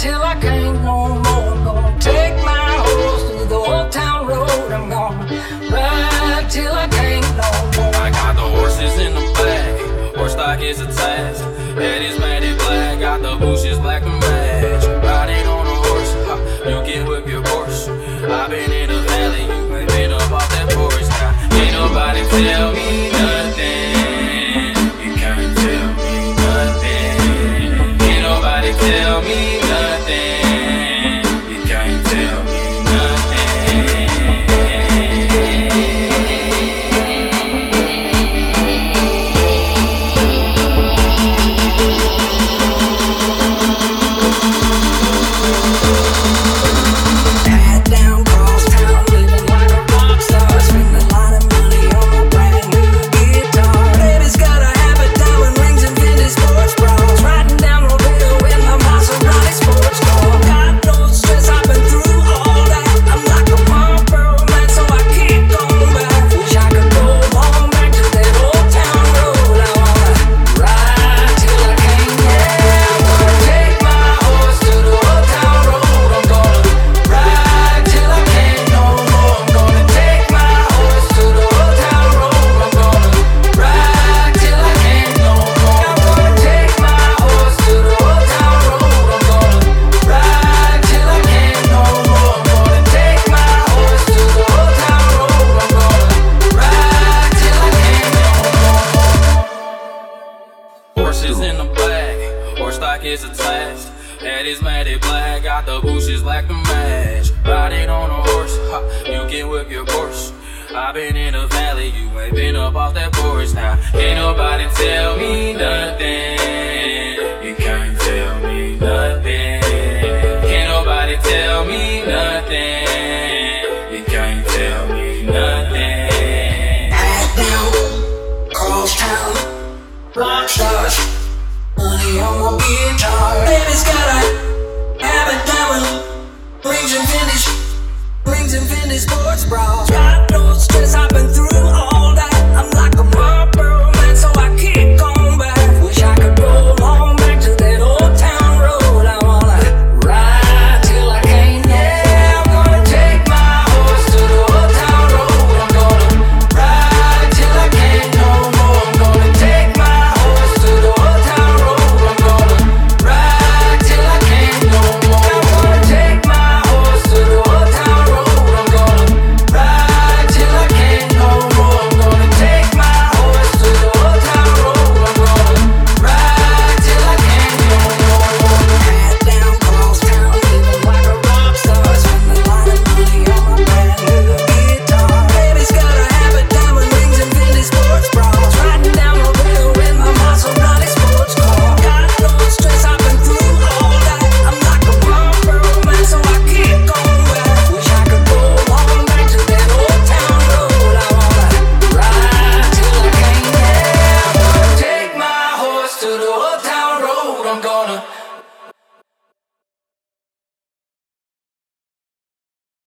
till I can't no more. I'm gonna take my horse to the old town road. I'm gonna ride till I can't no more. I got the horses in the back. Horse stock is attached. task. That is my Horses in the black, horse stock is attached. Head is matted black, got the bushes black to match. Riding on a horse, ha, you can whip your horse. I've been in the valley, you ain't been up off that porch now. Can't nobody tell rock stars. Only on my guitar. Baby's got a habit that will rings and finish, rings and finish sports bras. God knows, just hopping through.